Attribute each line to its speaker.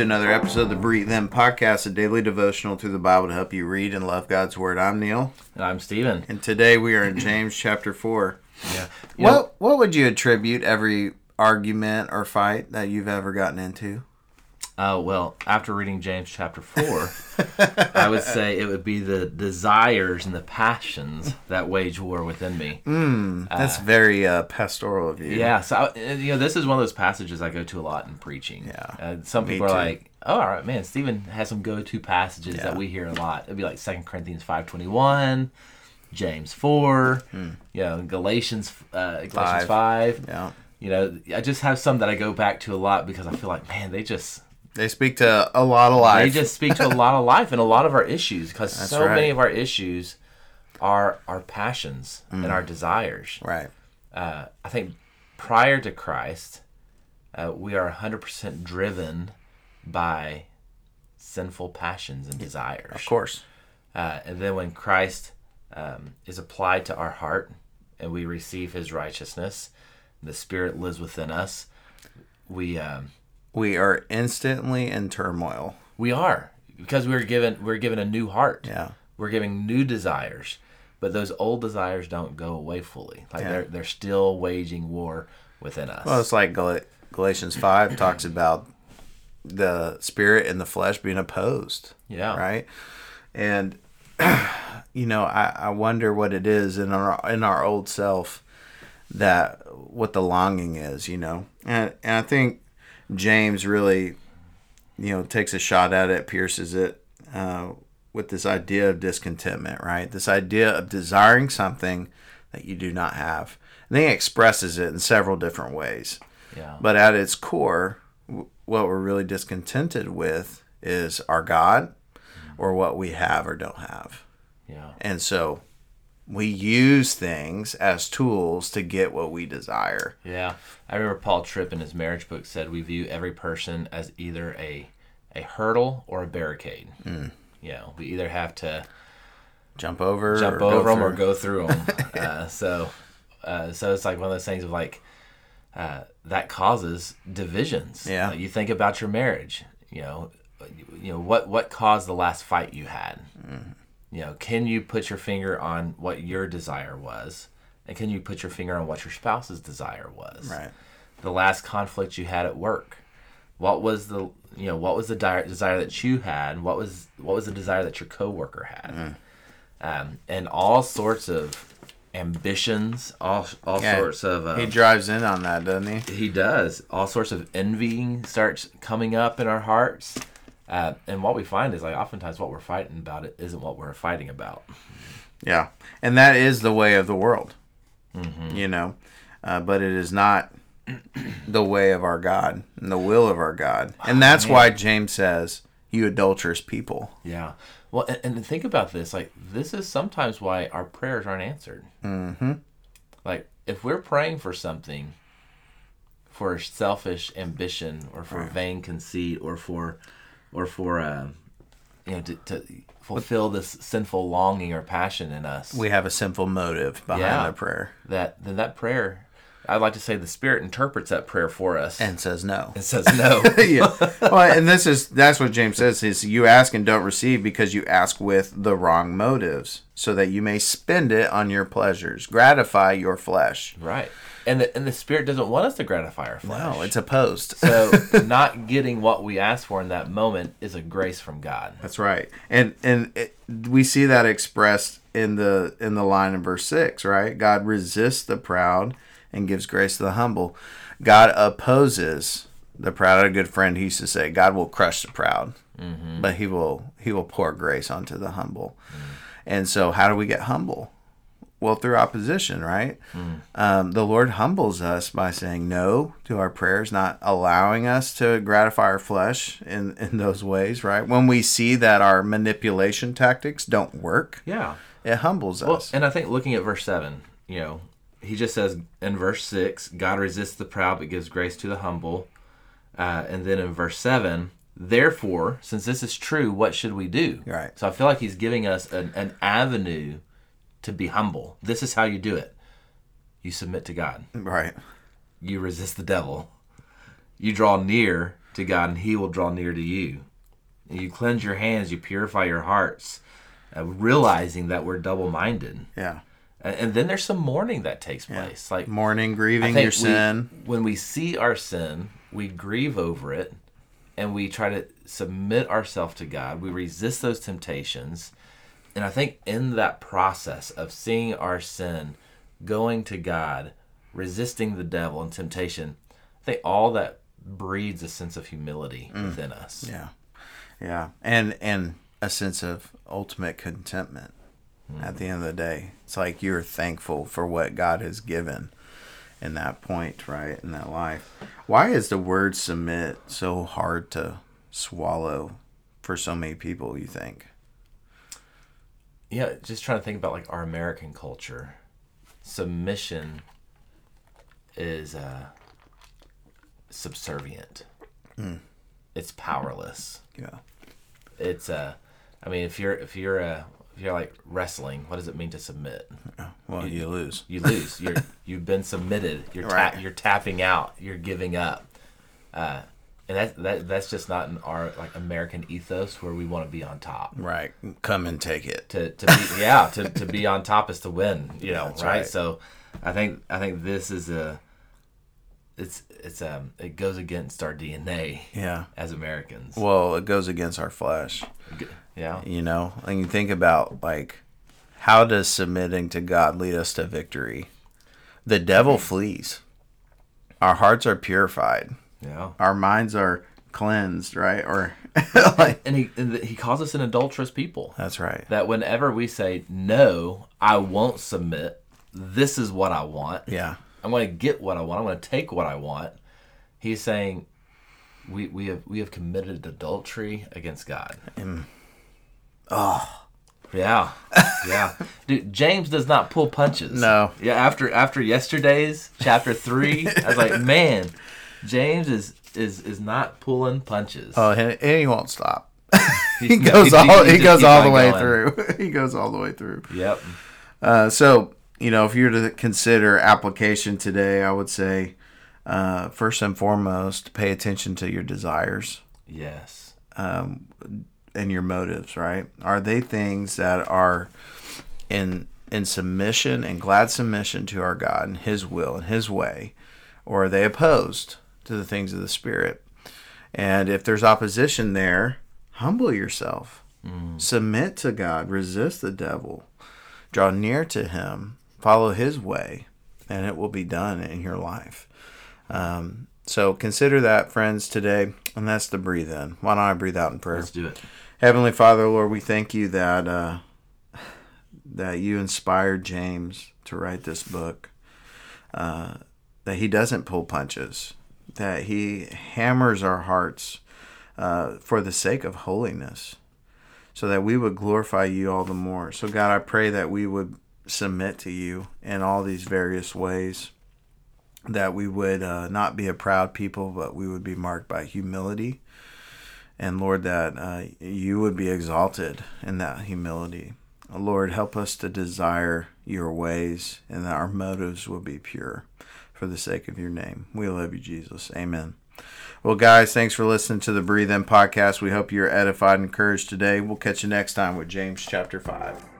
Speaker 1: to another episode of the Breathe In podcast, a daily devotional through the Bible to help you read and love God's Word. I'm Neal,
Speaker 2: And I'm Stephen.
Speaker 1: and today we are in James chapter 4.
Speaker 2: Yeah. You know,
Speaker 1: What, what would you attribute every argument or fight that you've ever gotten into?
Speaker 2: Uh, well, after reading James chapter 4, I would say it would be the desires and the passions that wage war within me.
Speaker 1: That's very uh, pastoral of you.
Speaker 2: Yeah, so I, you know, this is one of those passages I go to a lot in preaching.
Speaker 1: Yeah,
Speaker 2: uh, some
Speaker 1: me
Speaker 2: people are
Speaker 1: too.
Speaker 2: like, "Oh, all right, man, Stephen has some go-to passages
Speaker 1: Yeah.
Speaker 2: that we hear a lot." It'd be like Second Corinthians five twenty one, James four, you know, Galatians uh, Galatians
Speaker 1: Hmm. Five.
Speaker 2: five.
Speaker 1: Yeah.
Speaker 2: You know, I just have some that I go back to a lot because I feel like, man, they just
Speaker 1: They speak to a lot of life.
Speaker 2: they just speak to a lot of life and a lot of our issues because so
Speaker 1: right.
Speaker 2: many of our issues are our passions and our desires.
Speaker 1: right.
Speaker 2: Uh, I think prior to Christ, uh, we are 100% driven by sinful passions and desires.
Speaker 1: Of course.
Speaker 2: Uh, and then when Christ um, is applied to our heart and we receive his righteousness, the Spirit lives within us, we. Um,
Speaker 1: We are instantly in turmoil.
Speaker 2: We are because we're given we're given a new heart.
Speaker 1: Yeah.
Speaker 2: We're giving new desires, but those old desires don't go away fully. Like
Speaker 1: Yeah.
Speaker 2: they're they're still waging war within us.
Speaker 1: Well, it's like Gal- Galatians 5 talks about the spirit and the flesh being opposed.
Speaker 2: yeah.
Speaker 1: right? And you know, I, I wonder what it is in our in our old self that what the longing is, you know. And and I think James really, you know, takes a shot at it, pierces it uh, with this idea of discontentment, right? This idea of desiring something that you do not have. And then he expresses it in several different ways.
Speaker 2: Yeah.
Speaker 1: But at its core, w- what we're really discontented with is our God or what we have or don't have.
Speaker 2: yeah.
Speaker 1: And so we use things as tools to get what we desire.
Speaker 2: Yeah. I remember Paul Tripp in his marriage book said we view every person as either a a hurdle or a barricade.
Speaker 1: Mm.
Speaker 2: You know, we either have to
Speaker 1: Jump over,
Speaker 2: jump over them or go through them. uh, so, uh, so it's like one of those things of like uh, that causes divisions.
Speaker 1: Yeah.
Speaker 2: Like, you think about your marriage. You know, you know what what caused the last fight you had.
Speaker 1: Mm-hmm.
Speaker 2: You know, can you put your finger on what your desire was, and can you put your finger on what your spouse's desire was?
Speaker 1: Right.
Speaker 2: The last conflict you had at work. What was the you know what was the di- desire that you had? and What was what was the desire that your coworker had?
Speaker 1: Mm.
Speaker 2: um, and all sorts of ambitions, all all
Speaker 1: Yeah,
Speaker 2: sorts of. Uh,
Speaker 1: He drives in on that, doesn't he?
Speaker 2: he does. All sorts of envying starts coming up in our hearts, uh, and what we find is like oftentimes what we're fighting about it isn't what we're fighting about.
Speaker 1: Yeah. And that is the way of the world,
Speaker 2: Mm-hmm.
Speaker 1: you know, uh, but it is not the way of our God and the will of our God. And that's
Speaker 2: man.
Speaker 1: why James says, you adulterous people.
Speaker 2: Yeah. Well, and, and think about this. Like, this is sometimes why our prayers aren't answered. Mm-hmm. Like, if we're praying for something for selfish ambition or for vain conceit or for, or for, uh, you know, to, to fulfill this sinful longing or passion in us,
Speaker 1: We have a sinful motive behind
Speaker 2: Yeah.
Speaker 1: the prayer
Speaker 2: that then that prayer, I'd like to say the Spirit interprets that prayer for us
Speaker 1: and says no.
Speaker 2: and says no.
Speaker 1: yeah. Well, and this is that's what James says is you ask and don't receive because you ask with the wrong motives, so that you may spend it on your pleasures, gratify your flesh.
Speaker 2: right. And the, and the Spirit doesn't want us to gratify our flesh.
Speaker 1: No, it's opposed.
Speaker 2: So not getting what we ask for in that moment is a grace from God.
Speaker 1: That's right, and and it, we see that expressed in the in the line in verse six, right? God resists the proud and gives grace to the humble. God opposes the proud. A good friend who used to say, "God will crush the proud, but He will He will pour grace onto the humble." And so, how do we get humble? Well, through opposition, right? Um, the Lord humbles us by saying no to our prayers, not allowing us to gratify our flesh in, in those ways, right? When we see that our manipulation tactics don't work,
Speaker 2: Yeah.
Speaker 1: it humbles
Speaker 2: Well,
Speaker 1: us.
Speaker 2: and I think looking at verse 7, you know, he just says in verse 6, God resists the proud but gives grace to the humble. Uh, and then in verse 7, therefore, since this is true, what should we do?
Speaker 1: Right.
Speaker 2: So I feel like he's giving us an, an avenue to be humble. This is how you do it you submit to God,
Speaker 1: right.
Speaker 2: you resist the devil, you draw near to God, and He will draw near to you. You cleanse your hands, you purify your hearts, uh, realizing that we're double minded.
Speaker 1: Yeah.
Speaker 2: And, and then there's some mourning that takes place. Like
Speaker 1: Mourning, grieving your
Speaker 2: we-
Speaker 1: sin.
Speaker 2: when we see our sin, we grieve over it, and we try to submit ourselves to God. We resist those temptations, and I think in that process of seeing our sin, going to God, resisting the devil and temptation, I think all that breeds a sense of humility mm. within us.
Speaker 1: Yeah. Yeah. And and a sense of ultimate contentment at the end of the day. It's like you're thankful for what God has given in that point, right? In that life. Why is the word submit so hard to swallow for so many people, you think?
Speaker 2: yeah just trying to think about like our american culture submission is uh subservient it's powerless
Speaker 1: Yeah.
Speaker 2: it's uh i mean if you're if you're if you're like wrestling what does it mean to submit
Speaker 1: Well, you lose.
Speaker 2: you lose you're you've been submitted you're
Speaker 1: Right.
Speaker 2: ta- you're tapping out you're giving up uh and that, that that's just not in our like american ethos where we want to be on top
Speaker 1: Right. Come and take it.
Speaker 2: to, to be yeah to, to be on top is to win you know right?
Speaker 1: right.
Speaker 2: so i think i think this is a it's it's um it goes against our dna
Speaker 1: Yeah.
Speaker 2: as americans
Speaker 1: Well, it goes against our flesh.
Speaker 2: Yeah
Speaker 1: You know, and you think about like how does submitting to God lead us to victory? The devil flees. Our hearts are purified.
Speaker 2: yeah
Speaker 1: Our minds are cleansed, right? Or like
Speaker 2: and he and he calls us an adulterous people
Speaker 1: that's right.
Speaker 2: that whenever we say no i won't submit this is what i want
Speaker 1: Yeah.
Speaker 2: I'm going to get what i want i'm going to take what i want he's saying we we have we have committed adultery against god
Speaker 1: Oh,
Speaker 2: Yeah, yeah, dude. James does not pull punches.
Speaker 1: No.
Speaker 2: Yeah. After after yesterday's chapter three, I was like, man, James is is is not pulling punches.
Speaker 1: oh, and, and he won't stop. he goes all
Speaker 2: he
Speaker 1: he goes all the way
Speaker 2: going.
Speaker 1: through. he goes all the way through.
Speaker 2: Yep.
Speaker 1: Uh, so, you know, if you were to consider application today, I would say, uh, first and foremost, pay attention to your desires
Speaker 2: Yes.
Speaker 1: um, and your motives. Right? Are they things that are in in submission and glad submission to our God and His will and His way, or are they opposed to the things of the Spirit? And if there's opposition there, humble yourself, submit to God, resist the devil, draw near to Him, follow His way, and it will be done in your life. Um, so consider that, friends, today, and that's the breathe in. Why don't I breathe out in prayer?
Speaker 2: Let's do it.
Speaker 1: Heavenly Father, Lord, we thank you that uh, that you inspired James to write this book. Uh, that he doesn't pull punches. That he hammers our hearts uh, for the sake of holiness, so that we would glorify you all the more. So God, I pray that we would submit to you in all these various ways. That we would uh, not be a proud people, but we would be marked by humility and Lord, that uh, you would be exalted in that humility. Lord, help us to desire your ways and that our motives will be pure for the sake of your name. We love you, Jesus. Amen. Well, guys, thanks for listening to the Breathe In podcast. We hope you're edified and encouraged today. We'll catch you next time with James chapter 5.